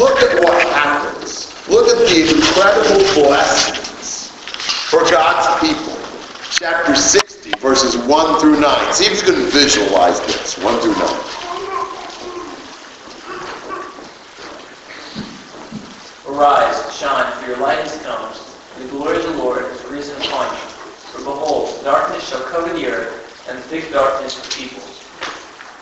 look at what happens. Look at the incredible blessings for God's people. Chapter 60, verses 1 through 9. See if you can visualize this, 1 through 9. Arise, shine, for your light has come, the glory of the Lord has risen upon you. For behold, darkness shall cover the earth, and thick darkness the peoples.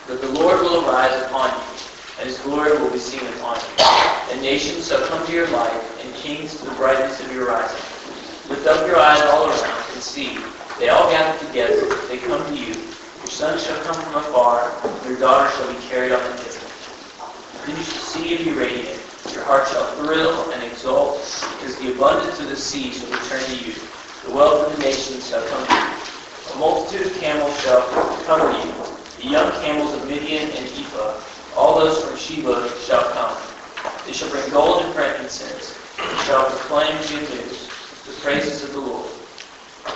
But the Lord will arise upon you, and his glory will be seen upon you. And nations shall come to your light, and kings to the brightness of your rising. Lift up your eyes all around, and see. They all gather together, they come to you. Your sons shall come from afar, and your daughters shall be carried on the hip. Then you shall see and be radiant. Your heart shall thrill and exult, because the abundance of the sea shall return to you. The wealth of the nations shall come to you. A multitude of camels shall come to you. The young camels of Midian and Ephah, all those from Sheba shall come. They shall bring gold and frankincense, and shall proclaim good news, the praises of the Lord.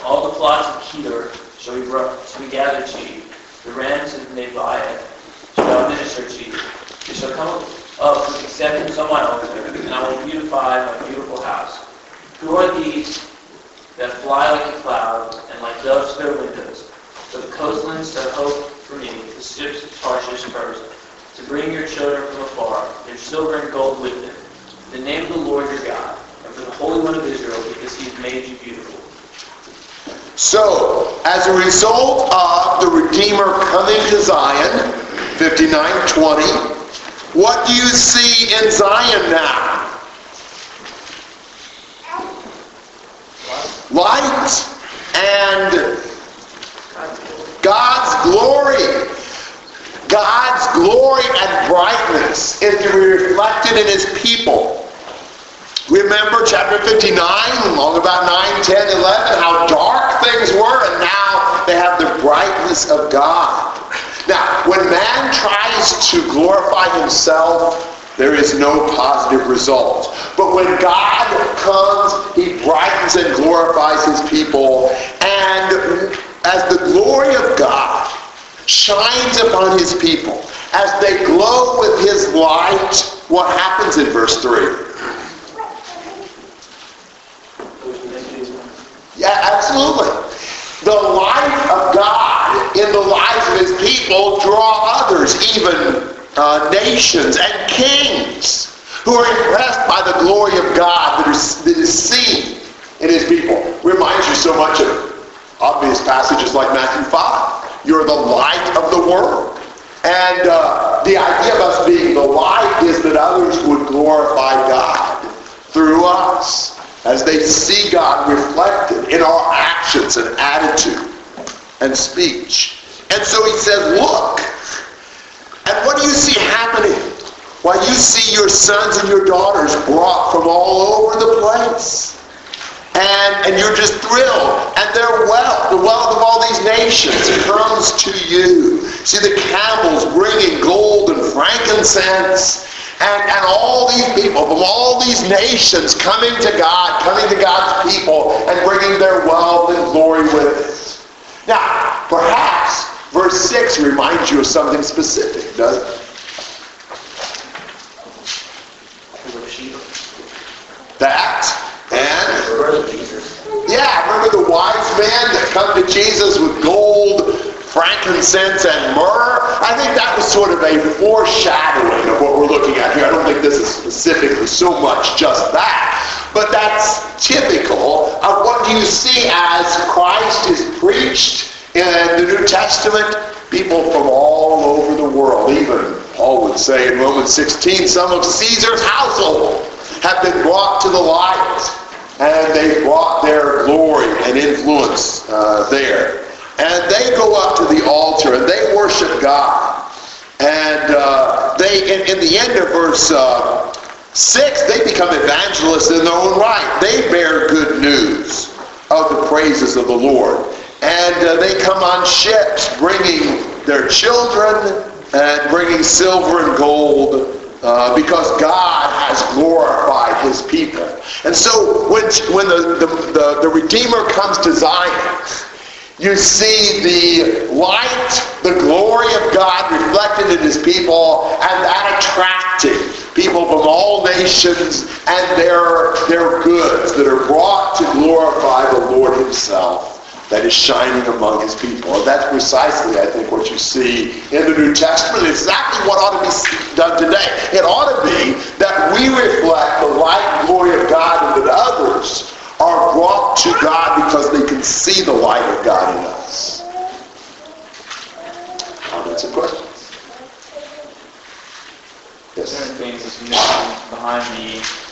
All the flocks of Kedar shall be brought to be gathered to you. The rams of Nebaioth shall minister to you. They shall come up with acceptance on my altar, and I will beautify my beautiful house. Who are these that fly like a cloud, and like doves their windows? For the coastlands that hope for me, the ships of Tarshish first, to bring your children from afar, their silver and gold with them. In the name of the Lord your God, and for the Holy One of Israel, because he has made you beautiful. So, as a result of the Redeemer coming to Zion, 5920, what do you see in Zion now? Light and God's glory. God's glory and brightness is to be reflected in his people. Remember chapter 59, long about 9, 10, 11, how dark things were, and now they have the brightness of God. Now, when man tries to glorify himself, there is no positive result. But when God comes, he brightens and glorifies his people. And as the glory of God shines upon his people, as they glow with his light, what happens in verse 3? Yeah, absolutely. The light of God in the lives of his people draw others, even uh, nations and kings, who are impressed by the glory of God that is, that is seen in his people. Reminds you so much of obvious passages like Matthew 5. You're the light of the world. And uh, the idea of us being the light is that others would glorify God through us as they see God reflected in our actions and attitude and speech. And so he says, look. And what do you see happening? Why, you see your sons and your daughters brought from all over the place. And, and you're just thrilled. And their wealth, the wealth of all these nations, comes to you. See the camels bringing gold and frankincense and, and all these people from all these nations coming to God, coming to God's people, and bringing their wealth and glory with it. Now, perhaps verse 6 reminds you of something specific, doesn't it? That yeah, remember the wise man that come to Jesus with gold frankincense and myrrh. I think that was sort of a foreshadowing of what we're looking at here. I don't think this is specifically so much just that. But that's typical of what you see as Christ is preached in the New Testament. People from all over the world, even Paul would say in Romans 16, some of Caesar's household have been brought to the light and they brought their glory and influence uh, there and they go up to the altar and they worship God. And uh, they, in, in, the end of verse uh, 6, they become evangelists in their own right. They bear good news of the praises of the Lord. And uh, they come on ships bringing their children and bringing silver and gold uh, because God has glorified his people. And so when, when the, the, the, the Redeemer comes to Zion, You see the light, the glory of God reflected in his people, and that attracting people from all nations and their, their goods that are brought to glorify the Lord himself that is shining among his people. And that's precisely, I think, what you see in the New Testament. Exactly what ought to be done today. It ought to be that we reflect the light glory of God and that others are brought to God because they can see the light of God in us. Comments and questions? Yes. Certain things is behind the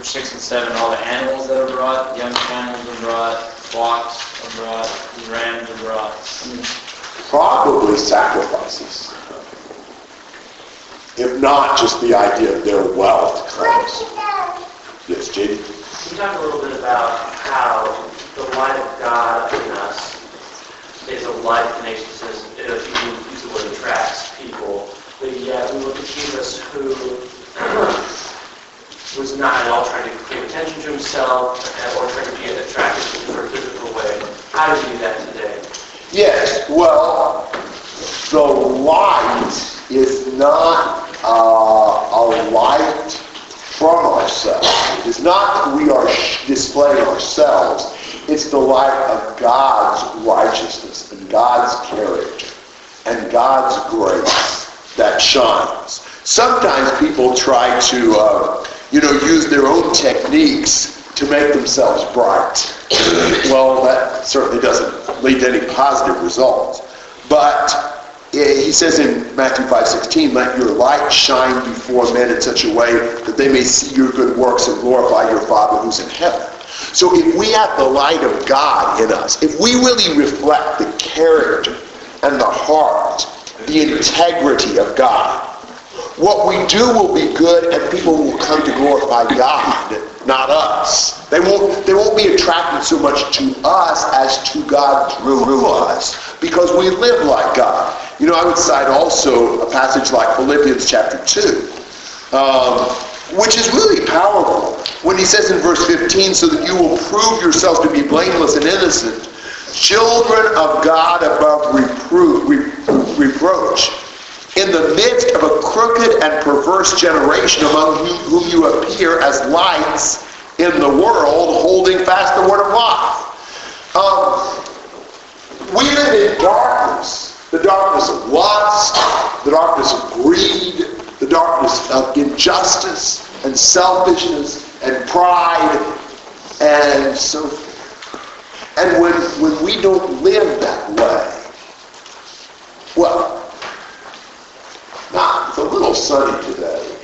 for six and seven, all the animals that are brought, young camels are brought, flocks are brought, rams are brought. Probably sacrifices. If not, just the idea of their wealth comes. Yes, JD? Can you talk a little bit about how the light of God in us is a light that makes us, if you use the word attracts people, but yet we look at Jesus who was not at all trying to pay attention to himself or trying to be attractive for a physical way. How do you do that today? Yes, well, the light is not uh, a light from ourselves. It's not we are displaying ourselves. It's the light of God's righteousness and God's character and God's grace that shines. Sometimes people try to uh, you know, use their own techniques to make themselves bright. well, that certainly doesn't lead to any positive results. But he says in Matthew 5:16, "Let your light shine before men in such a way that they may see your good works and glorify your Father who's in heaven." So if we have the light of God in us, if we really reflect the character and the heart, the integrity of God, what we do will be good and people will glorify God, not us. They won't, they won't be attracted so much to us as to God through us because we live like God. You know, I would cite also a passage like Philippians chapter 2, um, which is really powerful when he says in verse 15, so that you will prove yourselves to be blameless and innocent, children of God above reproof, reproach in the midst of a crooked and perverse generation among whom you appear as lights in the world, holding fast the word of life. Um, we live in darkness. The darkness of lust, the darkness of greed, the darkness of injustice and selfishness and pride and so forth. And when, when we don't live that way, well, now, it's a little sunny today.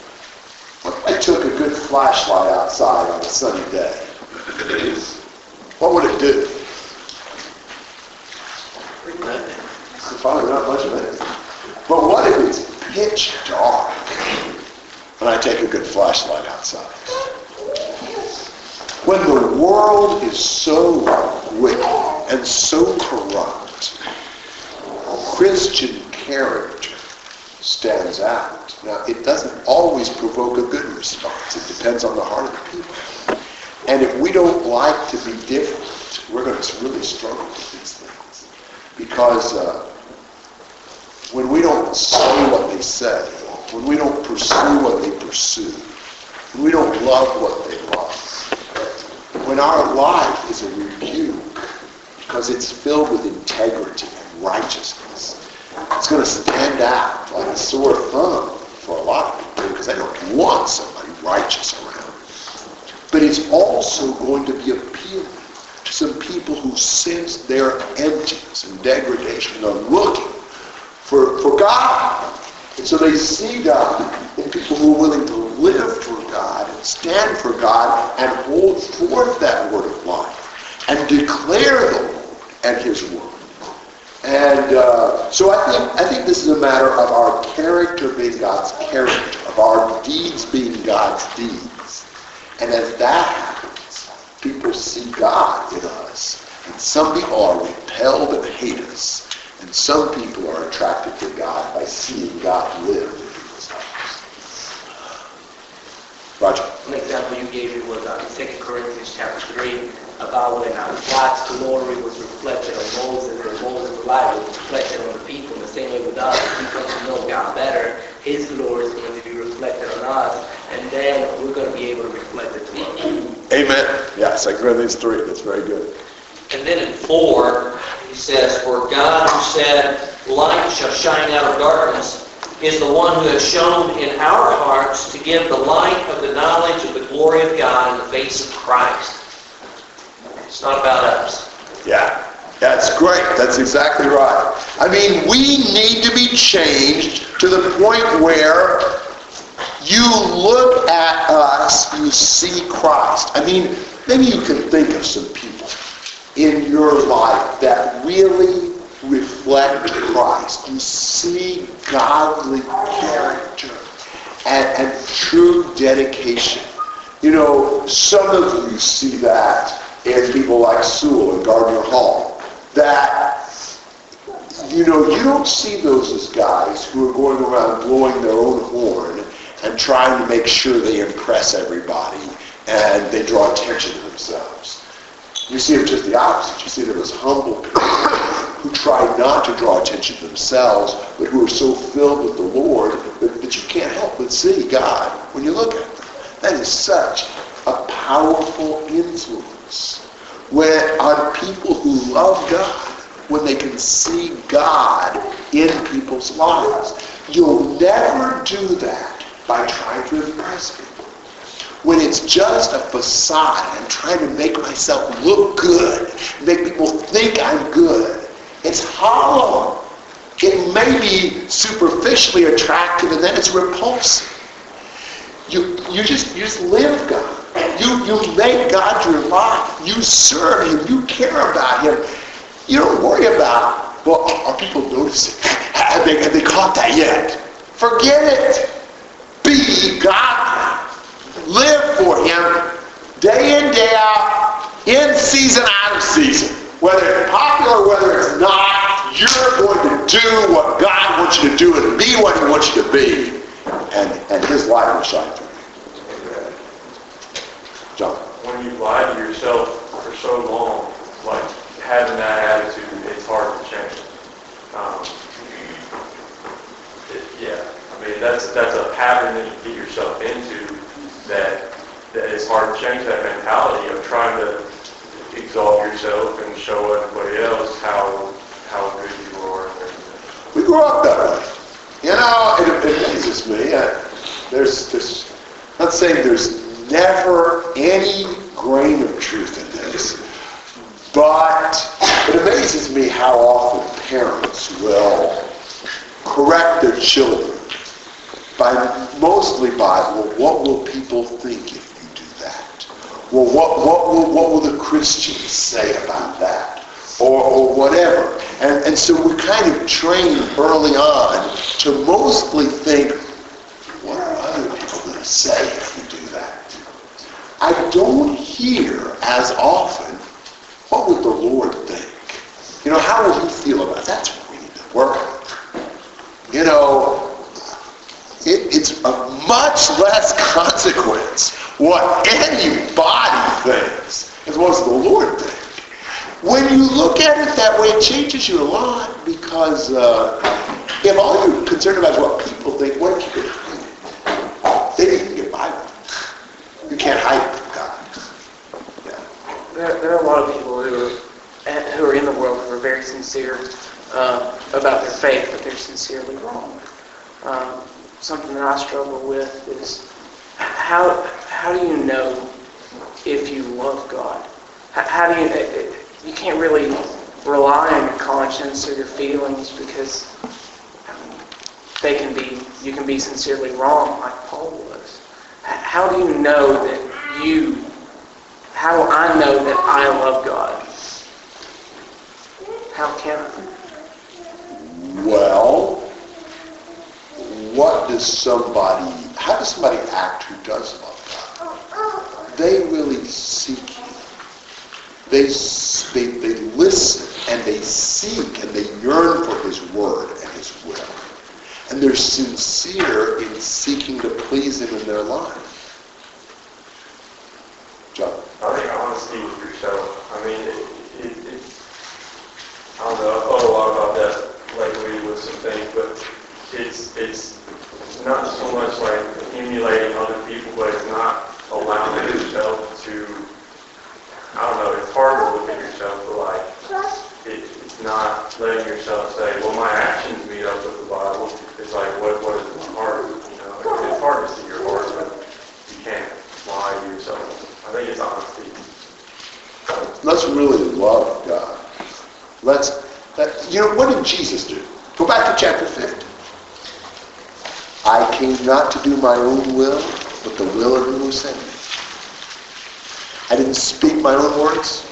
I took a good flashlight outside on a sunny day. What would it do? Probably not much of anything. But what if it's pitch dark and I take a good flashlight outside? When the world is so wicked and so corrupt, Christian character stands out. Now, it doesn't always provoke a good response. It depends on the heart of the people. And if we don't like to be different, we're going to really struggle with these things. Because uh, when we don't say what they say, when we don't pursue what they pursue, when we don't love what they love, when our life is a rebuke because it's filled with integrity and righteousness, it's going to stand out like a sore thumb for a lot of people because they don't want somebody righteous around. But it's also going to be appealing to some people who sense their emptiness and degradation and are looking for, for God. And so they see God in people who are willing to live for God and stand for God and hold forth that word of life and declare the Lord and his word. And uh, so I think I think this is a matter of our character being God's character, of our deeds being God's deeds. And as that happens, people see God in us. And some people are repelled and hate us. And some people are attracted to God by seeing God live in people's lives. Roger. An example you gave me was uh, in 2 Corinthians chapter 3 about when God's glory was reflected on Moses and Moses' life was reflected on the people. In the same way with us, if we come to know God better, His glory is going to be reflected on us, and then we're going to be able to reflect it to others. Amen. Yeah, 2 Corinthians 3. That's very good. And then in 4, he says, For God who said, Light shall shine out of darkness, is the one who has shown in our hearts to give the light of the knowledge of the glory of God in the face of Christ. It's not about us. Yeah. That's great. That's exactly right. I mean, we need to be changed to the point where you look at us, you see Christ. I mean, maybe you can think of some people in your life that really reflect Christ. You see godly character and, and true dedication. You know, some of you see that in people like Sewell and Gardner Hall. That, you know, you don't see those as guys who are going around blowing their own horn and trying to make sure they impress everybody and they draw attention to themselves. You see them just the opposite. You see them as humble people who try not to draw attention to themselves, but who are so filled with the Lord that, that you can't help but see God when you look at them. That is such a powerful influence when are people who love God, when they can see God in people's lives. You'll never do that by trying to impress people. When it's just a facade, I'm trying to make myself look good, make people think I'm good. It's hollow. It may be superficially attractive and then it's repulsive. You, you just you just live God. You you make God your life. You serve Him. You care about Him. You don't worry about well, are people noticing? Have they have they caught that yet? Forget it. Be God. Live for Him day in day out, in season out of season. Whether it's popular, whether it's not, you're going to do what God wants you to do and be what He wants you to be, and and His light will shine through. John. when you lie to yourself for so long, like having that attitude, it's hard to change. Um, it, yeah, I mean that's that's a pattern that you get yourself into that that it's hard to change that mentality of trying to exalt yourself and show everybody else how how good you are. We grew up that way. You know, it, amazes me. Uh, there's, there's, not saying there's never any grain of truth in this, but it amazes me how often parents will correct their children by mostly by, well, what will people think if you do that? Well, what, what, will, what will the Christians say about that? Or, or whatever. And, and so we're kind of trained early on to mostly think, what are other people going to say if we do that? I don't hear as often, what would the Lord think? You know, how would he feel about it? That's what we need to work on. You know, it, it's a much less consequence what anybody thinks as well as the Lord thinks. When you look at it that way, it changes you a lot because uh, if all you're concerned about is what people think, what if you could hide it? They didn't get by with it. You can't hide it. There, there are a lot of people who are, who are in the world who are very sincere uh, about their faith, but they're sincerely wrong. Um, something that I struggle with is how how do you know if you love God? How, how do you eh, you can't really rely on your conscience or your feelings because they can be you can be sincerely wrong like Paul was. How do you know that you how do I know that I love God? How can I? Well, what does somebody, how does somebody act who does love God? They really seek. They, they, they listen and they seek and they yearn for His Word and His will. And they're sincere in seeking to please Him in their life. honesty with yourself. I mean, it, it, it, I don't know, I've thought a lot about that lately with some things, but it's, not so much like emulating other people, but it's not allowing yourself to, I don't know, it's hard to look at yourself, but like, it, it's not letting yourself say, well, my actions meet up with the Bible. It's like, what, what is my heart? You know, it's hard to see your heart, but you can't lie to yourself. I think it's honesty. Let's really love God. Let's, that, you know, what did Jesus do? Go back to chapter 50. Not to do my own will, but the will of him who sent me. I didn't speak my own words.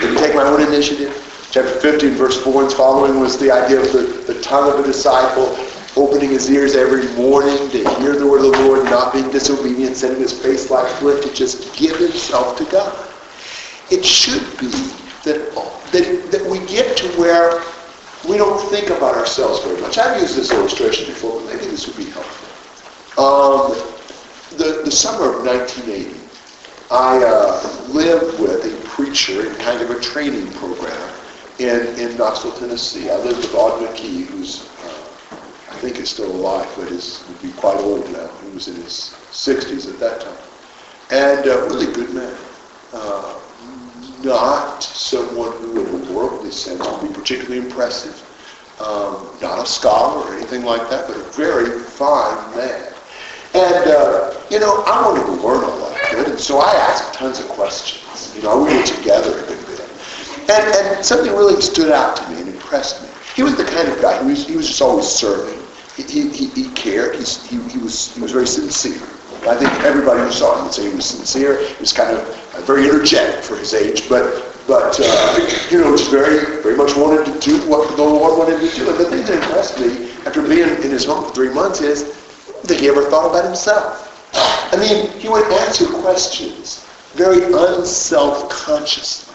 Didn't take my own initiative. Chapter 15, verse 4 and following was the idea of the, the tongue of a disciple opening his ears every morning to hear the word of the Lord, not being disobedient, setting his face like flint, to just give himself to God. It should be that, that, that we get to where we don't think about ourselves very much. I've used this illustration before, but maybe this would be helpful. Um, the, the summer of 1980, I uh, lived with a preacher in kind of a training program in, in Knoxville, Tennessee. I lived with Aude McKee, who's, uh, I think is still alive, but is, would be quite old now. He was in his 60s at that time. And a really good man. Uh, not someone who in a worldly sense would be particularly impressive. Um, not a scholar or anything like that, but a very fine man. And, uh, you know, I wanted to learn a lot, and so I asked tons of questions. You know, we were together a good bit. And, and something really stood out to me and impressed me. He was the kind of guy who was, he was just always serving. He, he, he, he cared. He's, he, he, was, he was very sincere. I think everybody who saw him would say he was sincere. He was kind of uh, very energetic for his age, but but uh, you know, just very very much wanted to do what the Lord wanted to do. And the thing that impressed me after being in his home for three months is that he ever thought about himself. I mean, he would answer questions very unself-consciously.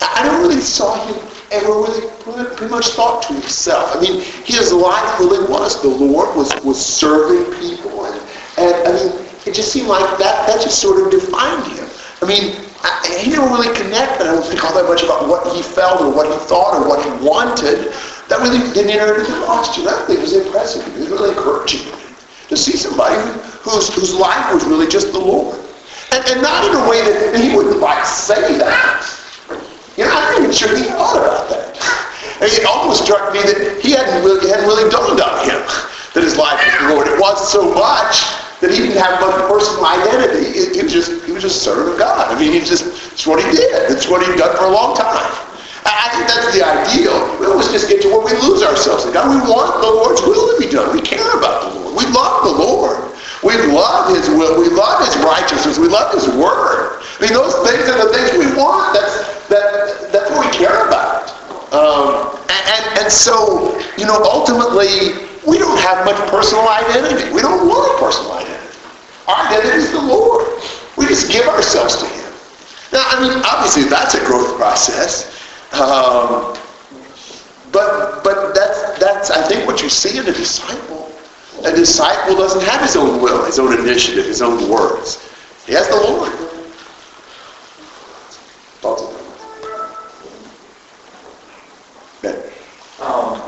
I don't really saw him ever really pretty much thought to himself. I mean, his life really was the Lord was was serving people, and and I mean, it just seemed like that that just sort of defined him. I mean, I, he didn't really connect, but I don't think all that much about what he felt or what he thought or what he wanted. That really didn't enter into the posture. That thing was impressive. It was really encouraging to see somebody whose whose life was really just the Lord, and, and not in a way that he wouldn't like say that. You know, I'm not even sure he thought about that. And it almost struck me that he hadn't really, hadn't really dawned on him that his life was the Lord. It was so much that he didn't have much personal identity. He was just he was just servant of God. I mean, he just it's what he did. It's what he'd done for a long time. I think that's the ideal. We always just get to where we lose ourselves. God, we want the Lord's will to be done. We care about the Lord. We love the Lord. We love His will. We love His righteousness. We love His word. I mean, those things are the things we want. That's that. That's what we care about. Um, and, and and so you know, ultimately, we don't have much personal identity. We don't want a personal identity. Our identity is the Lord. We just give ourselves to Him. Now, I mean, obviously, that's a growth process. Um, but but that's that's I think what you see in a disciple. A disciple doesn't have his own will, his own initiative, his own words. He has the Lord. Thoughts on that? Um,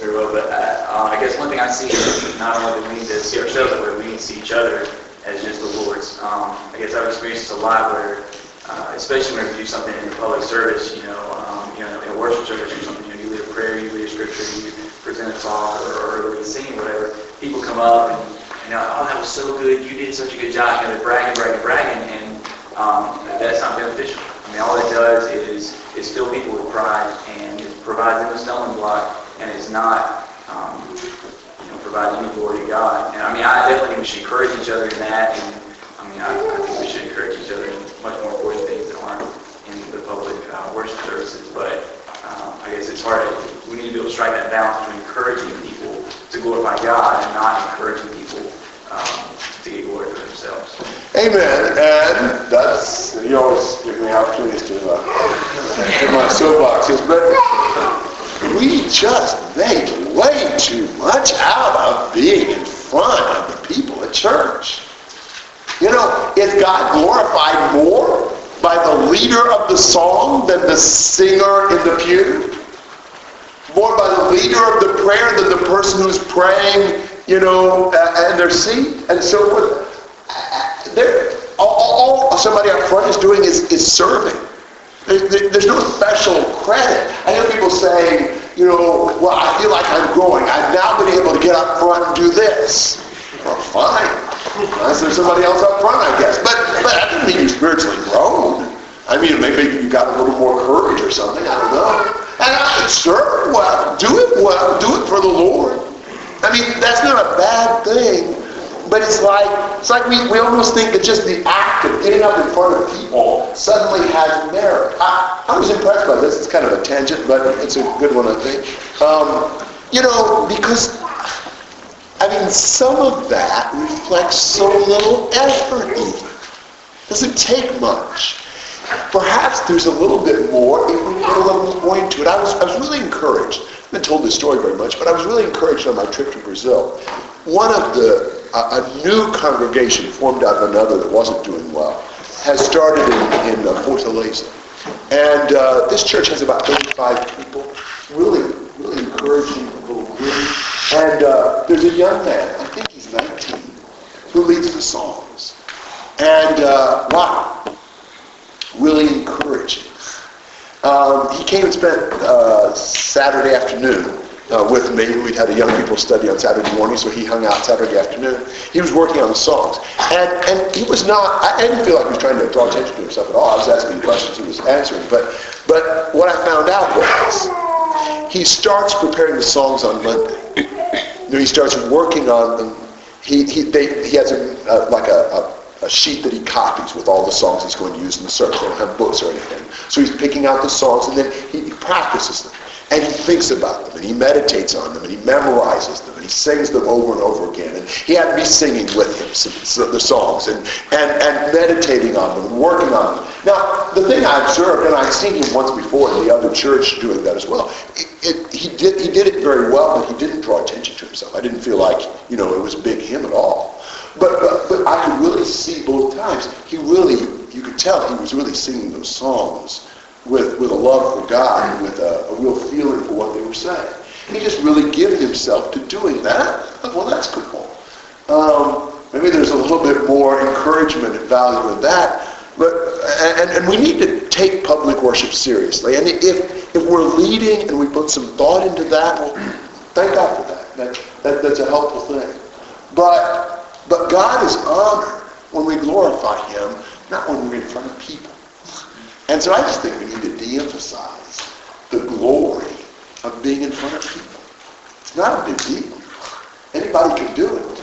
very well, but I guess one thing I see is not only do we need to see ourselves way, we need to see each other as just the Lord's. Um, I guess I've experienced a lot where, uh, especially when we do something in the public service, you know, um, you know, in a worship service or something, you know, you lead a prayer, you lead a scripture, you present a talk or, or lead a singing, whatever. People come up and, you know, oh, that was so good, you did such a good job, you know, they're bragging, bragging, bragging, and um, that's not beneficial. I mean, all it does is, is fill people with pride and it provides them a stumbling block and it's not, um, you know, providing any glory to God. And I mean, I definitely think we should encourage each other in that. And I mean, I, I think we should encourage each other in much more important things that aren't in the public uh, worship services. But um, I guess it's hard. We need to be able to strike that balance between encouraging people to glorify God and not encouraging people um, to get glory for themselves. Amen. And that's, you always give me opportunities to uh, get my soapboxes, but we just make way too much out of being in front of the people at church. You know, is God glorified more by the leader of the song than the singer in the pew? More by the leader of the prayer than the person who's praying, you know, uh, their seat? And so forth. There, all, all somebody up front is doing is, is serving. There's no special credit. I hear people saying, you know, well, I feel like I'm growing. I've now been able to get up front and do this. Well, fine. Unless there's somebody else up front, I guess. But but I didn't mean you spiritually grown. I mean, maybe you got a little more courage or something. I don't know. And I serve well, do it well, do it for the Lord. I mean, that's not a bad thing. But it's like it's like we, we almost think that just the act of getting up in front of people suddenly has merit. I, I was impressed by this. It's kind of a tangent, but it's a good one, I think. Um, you know, because I mean, some of that reflects so little effort. Doesn't take much. Perhaps there's a little bit more if we put a little more into it. I was, I was really encouraged. I haven't told this story very much, but I was really encouraged on my trip to Brazil. One of the a, a new congregation formed out of another that wasn't doing well has started in, in uh, Fortaleza. And uh, this church has about 85 people, really, really encouraging little group. And uh, there's a young man, I think he's 19, who leads the songs. And uh, wow, really encouraging. Um, he came and spent uh, Saturday afternoon uh, with me. We'd had a young people study on Saturday morning, so he hung out Saturday afternoon. He was working on the songs. And, and he was not, I didn't feel like he was trying to draw attention to himself at all. I was asking questions, he was answering. But, but what I found out was he starts preparing the songs on Monday. He starts working on them. He, he, they, he has a, uh, like a, a a sheet that he copies with all the songs he's going to use in the service. They don't have books or anything. So he's picking out the songs and then he, he practices them. And he thinks about them, and he meditates on them, and he memorizes them, and he sings them over and over again. And he had me singing with him some, the songs, and, and, and meditating on them, and working on them. Now, the thing I observed, and I've seen him once before in the other church doing that as well, it, it, he, did, he did it very well, but he didn't draw attention to himself. I didn't feel like, you know, it was big him at all. But, but, but I could really see both times, he really, you could tell he was really singing those songs with, with a love for God and with a, a real feeling for what they were saying. He just really given himself to doing that. Well, that's cool. Um, maybe there's a little bit more encouragement and value in that. But and, and we need to take public worship seriously. And if if we're leading and we put some thought into that, well, thank God for that. That, that that's a helpful thing. But but God is honored when we glorify Him, not when we're in front of people. And so I just think we need to de-emphasize the glory of being in front of people. It's not a big deal. Anybody can do it.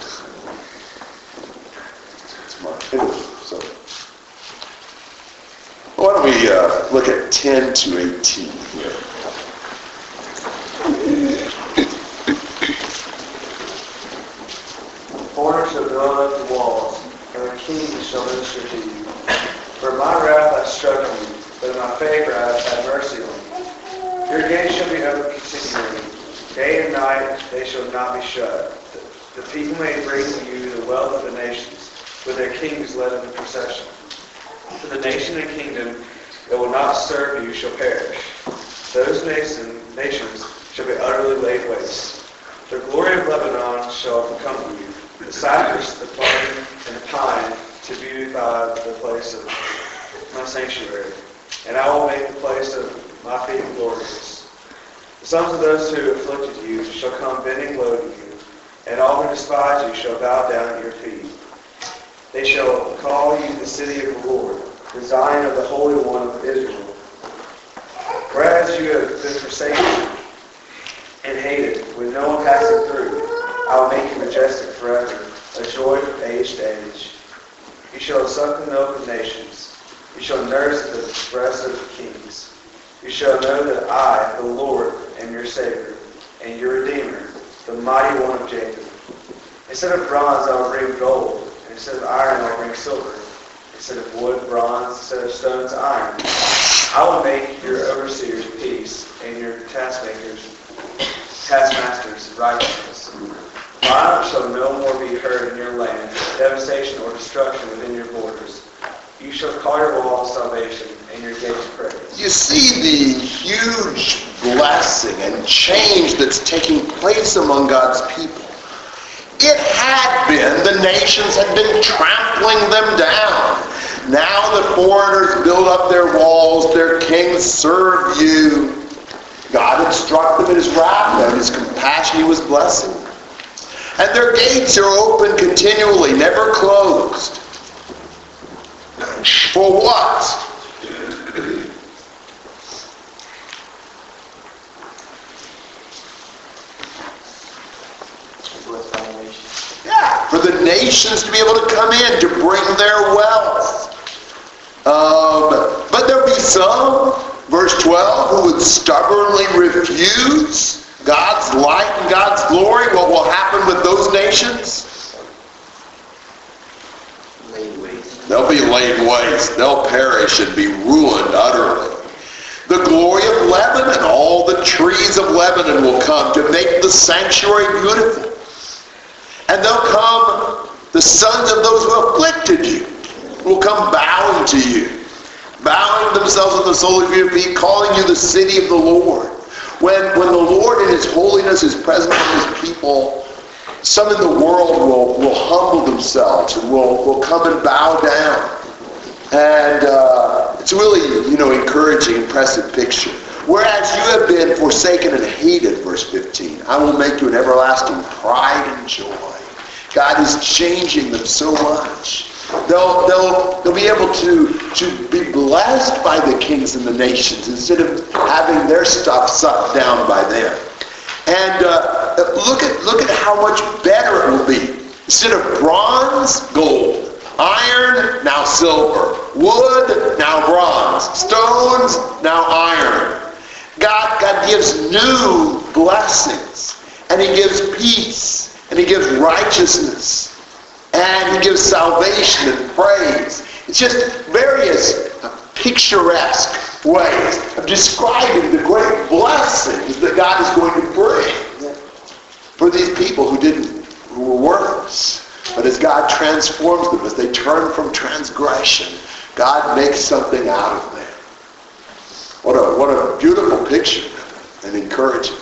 It's my, so. Why don't we uh, look at 10 to 18 here. Foreigners shall build up the walls, and the kings shall minister to you. For my wrath I struck you, but in my favor I have had mercy on you. Your gates shall be open continually. Day and night they shall not be shut. The, people may bring to you the wealth of the nations, with their kings led in the procession. For the nation and kingdom that will not serve you shall perish. Those nation, nations shall be utterly laid waste. The glory of Lebanon shall become you, the cypress, the plane, and the pine, to beautify the place of my sanctuary. And I will make the place of my feet glorious. The sons of those who afflicted you shall come bending low to you, and all who despise you shall bow down at your feet. They shall call you the city of the Lord, the Zion of the Holy One of Israel. Whereas you have been forsaken and hated, with no one passing through, I will make you majestic forever, a joy from age to age. You shall suck the milk of nations. You shall nurse the breast of kings. You shall know that I, the Lord, am your Savior, and your Redeemer, the mighty one of Jacob. Instead of bronze, I will bring gold, and instead of iron, I will bring silver. Instead of wood, bronze, instead of stones, iron. I will make your overseers peace, and your taskmakers, taskmasters righteousness. Violence shall no more be heard in your land, devastation or destruction within your borders. You shall call your walls salvation and your gates praise. You see the huge blessing and change that's taking place among God's people. It had been, the nations had been trampling them down. Now the foreigners build up their walls, their kings serve you. God had struck them in his wrath, and his compassion he was blessing. And their gates are open continually, never closed. For what? Yeah, for the nations to be able to come in to bring their wealth. Um, but there'll be some, verse 12, who would stubbornly refuse God's light and God's glory. What will happen with those nations? They'll be laid waste. They'll perish and be ruined utterly. The glory of Lebanon, all the trees of Lebanon will come to make the sanctuary beautiful. And they'll come, the sons of those who afflicted you will come bowing to you, bowing themselves at the sole of your feet, calling you the city of the Lord. When, when the Lord in his holiness is present with his people, some in the world will, will humble themselves and will, will come and bow down. And uh, it's really, you know, encouraging, impressive picture. Whereas you have been forsaken and hated, verse 15, I will make you an everlasting pride and joy. God is changing them so much. They'll, they'll, they'll be able to, to be blessed by the kings and the nations instead of having their stuff sucked down by them. And uh, look at look at how much better it will be. Instead of bronze, gold. Iron, now silver. Wood, now bronze. Stones, now iron. God, God gives new blessings. And he gives peace. And he gives righteousness. And gives salvation and praise. It's just various picturesque ways of describing the great blessings that God is going to bring for these people who didn't, who were worthless. But as God transforms them, as they turn from transgression, God makes something out of them. What a, what a beautiful picture and encouraging.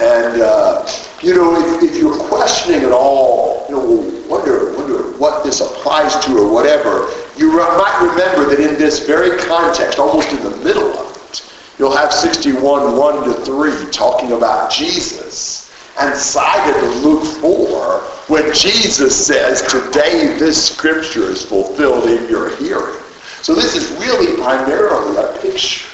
And, uh, you know, if, if, you're questioning at all, you know, wonder, wonder what this applies to or whatever, you might remember that in this very context, almost in the middle of it, you'll have 61, 1 to 3 talking about Jesus. And cited in Luke 4 when Jesus says, today this scripture is fulfilled in your hearing. So this is really primarily a picture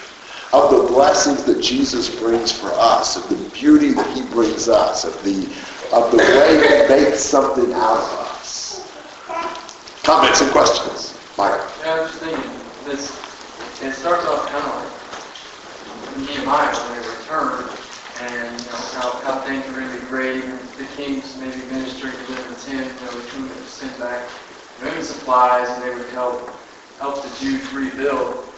of the blessings that Jesus brings for us, of the beauty that he brings us, of the, of the way he makes something out of us. Comments and questions? Michael? Yeah, I was just thinking, this, it starts off kind of like Nehemiah when they returned, and you know, how, how things were really great, and the kings maybe ministering to them the tent, you know, the king would send back women supplies, and they would help help the Jews rebuild.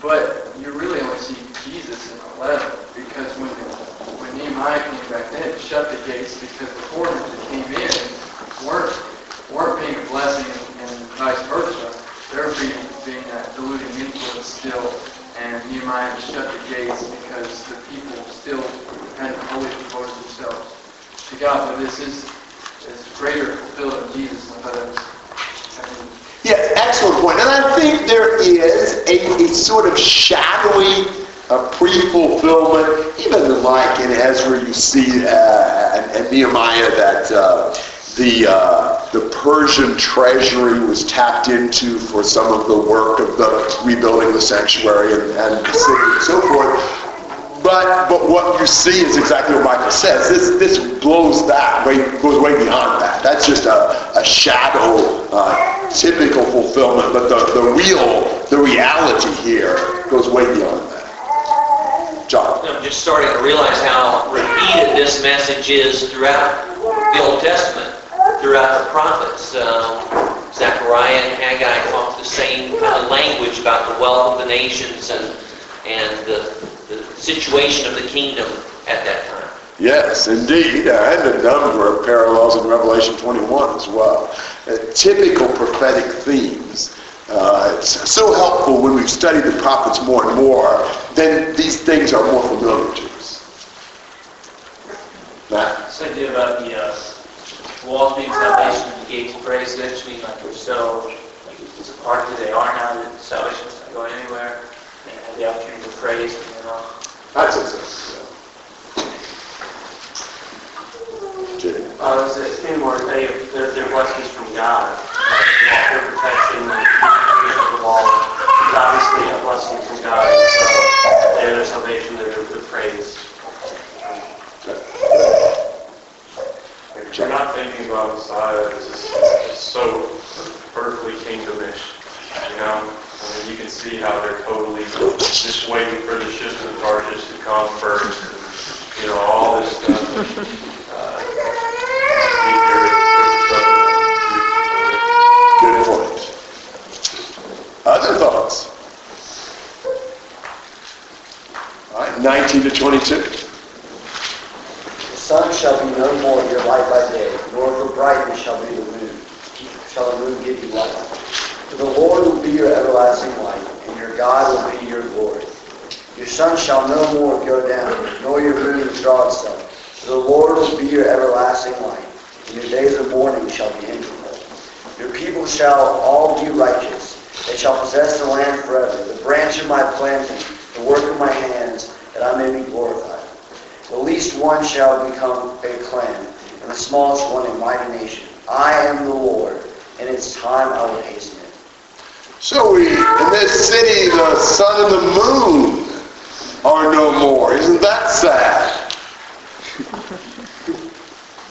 But you really only see Jesus in 11, because when when Nehemiah came back it shut the gates because the foreigners that came in weren't weren't being a blessing and, vice versa. They were being being that diluting influence still, and Nehemiah shut the gates because the people still hadn't fully devoted themselves to God. But this is is greater fulfilled in Jesus than others. I mean, Yes, excellent point. And I think there is a, a sort of shadowy uh, pre-fulfillment, even like in Ezra you see uh, and, and Nehemiah that uh, the, uh, the Persian treasury was tapped into for some of the work of the rebuilding the sanctuary and, and the city and so forth. But but what you see is exactly what Michael says. This this blows that way goes way beyond that. That's just a, a shadow, uh, typical fulfillment. But the, the real the reality here goes way beyond that. John. I'm just starting to realize how repeated this message is throughout the Old Testament, throughout the prophets. Uh, Zechariah and Haggai talk the same kind of language about the wealth of the nations and and the, the situation of the kingdom at that time. Yes, indeed, and a number of parallels in Revelation 21 as well. Uh, typical prophetic themes. Uh, it's so helpful when we've studied the prophets more and more, then these things are more familiar to us. Matt? This idea about the uh, walls being salvation and the gates praise, does that like we're so, like it's a part of who they are now that salvation's not going anywhere, and have the opportunity to praise, you know? That's it. Uh, it anymore, they, they're, they're blessings from God, their and keeping of the wall. It's obviously a blessing from God, so they're their salvation, they're their praise. If you're not thinking about Messiah, it's just, it's so perfectly kingdomish, you know? I mean, you can see how they're totally just waiting for the ships of Tarshish to come first, and, you know, all this stuff. Uh, Good point. Other thoughts? All right, 19 to 22. The sun shall be no more your light by day, nor for brightness shall be the moon. Shall the moon give you light? For the Lord will be your everlasting light, and your God will be your glory. Your sun shall no more go down, nor your moon withdraw itself. For the Lord will be your everlasting light, and your days of mourning shall be ended. Your people shall all be righteous. They shall possess the land forever, the branch of my planting, the work of my hands, that I may be glorified. The least one shall become a clan, and the smallest one in mighty nation. I am the Lord, and it's time I will hasten it. So we, in this city, the sun and the moon are no more. Isn't that sad?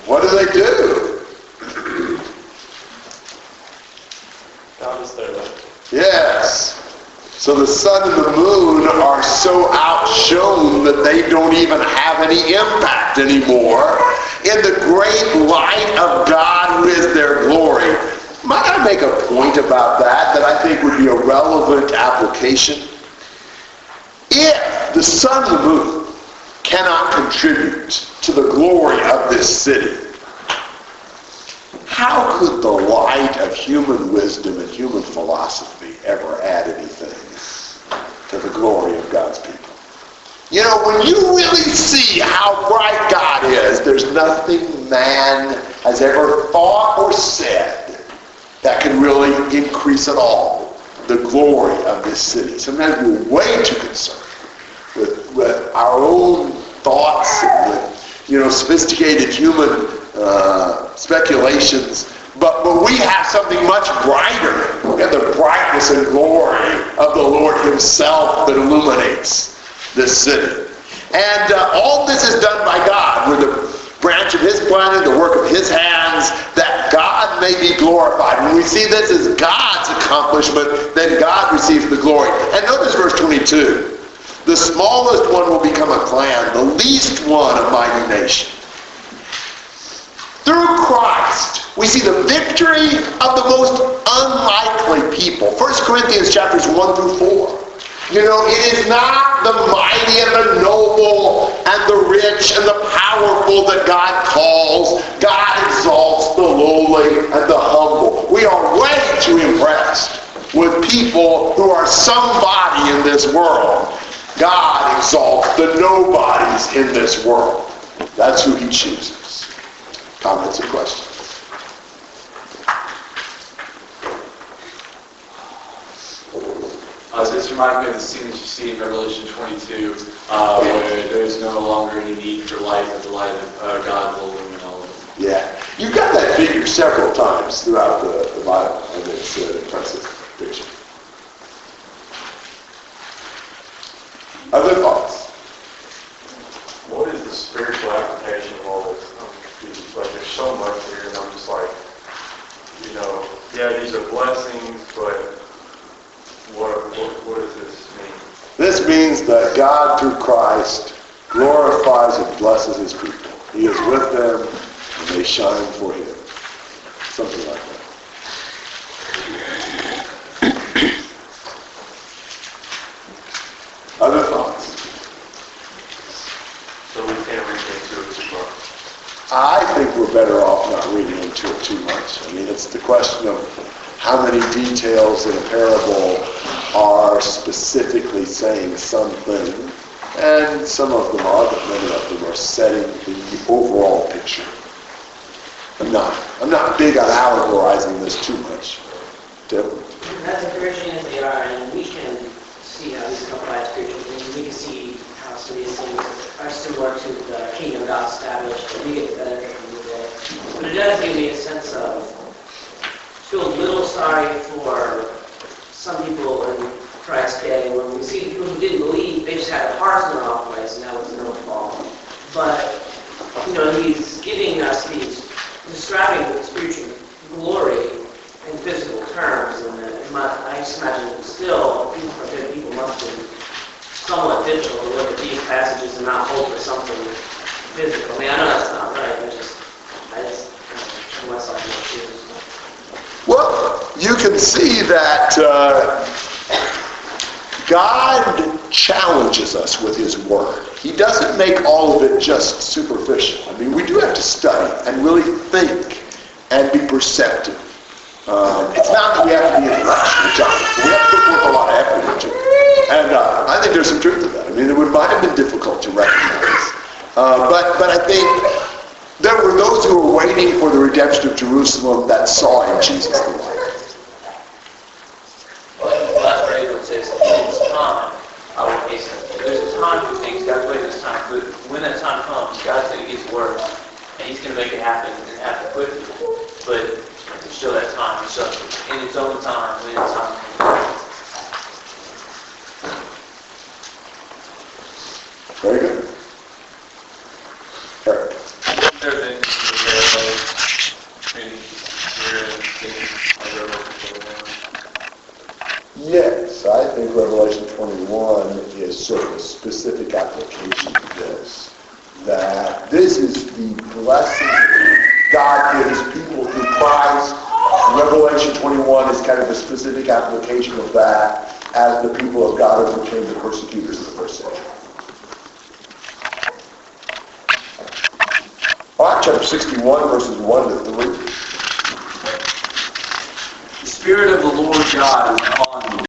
What do they do? God is there. Yes. So the sun and the moon are so outshone that they don't even have any impact anymore in the great light of God who is their glory. Might I make a point about that that I think would be a relevant application? If the sun and the moon cannot contribute to the glory of this city, how could the light of human wisdom and human philosophy ever add anything to the glory of God's people? You know, when you really see how bright God is, there's nothing man has ever thought or said that can really increase at all the glory of this city. Sometimes we're way too concerned with, with our own thoughts and with, you know, sophisticated human uh, speculations. But, but we have something much brighter and the brightness and glory of the Lord himself that illuminates this city. And uh, all this is done by God. We're the branch of his planting, the work of his hands, that God may be glorified. When we see this as God's accomplishment, then God receives the glory. And notice verse 22. The smallest one will become a clan, the least one a mighty nation. Through Christ, we see the victory of the most unlikely people. 1 Corinthians chapters 1 through 4. You know, it is not the mighty and the noble and the rich and the powerful that God calls. God exalts the lowly and the humble. We are way too impressed with people who are somebody in this world. God exalts the nobodies in this world. That's who he chooses. Comments and questions? Uh, so this reminds me of the scene that you see in Revelation 22, uh, where there's no longer any need for light, but the light of uh, God will illumine all of them. Yeah. You've got that figure several times throughout the, the Bible, and it's an impressive picture. Other thoughts? What is the spiritual application of all this? I'm confused. Like, there's so much here, and I'm just like, you know, yeah, these are blessings, but what, what, what does this mean? This means that God, through Christ, glorifies and blesses his people. He is with them, and they shine for him. Something like that. Other thoughts? So we can't reach into it too much. I think we're better off not reading into it too much. I mean, it's the question of how many details in a parable are specifically saying something, and some of them are, but many of them are setting the overall picture. I'm not, I'm not big on allegorizing this too much. Tim? As encouraging as they are, and we can see how these come by spiritual things, we can see how some of these things are similar to the kingdom God established, and we get benefit from. But it does give me a sense of, feel a little sorry for some people in Christ's day, when we see people who didn't believe, they just had their hearts in wrong place, and that was no fault. But, you know, he's giving us these, describing the spiritual glory in physical terms, and uh, might, I just imagine still, people for good people must be somewhat difficult to look at these passages and not hope for something physical. I mean, I know that's not right, but just, I just, in the shoes. Well, you can see that uh, God challenges us with His Word. He doesn't make all of it just superficial. I mean, we do have to study and really think and be perceptive. Um, it's not that we have to be intellectual, John. We have to put a lot of effort into it. And uh, I think there's some truth to that. I mean, it might have been difficult to recognize. Uh, but, but I think there were those who were waiting for the redemption of Jerusalem that saw in Jesus the.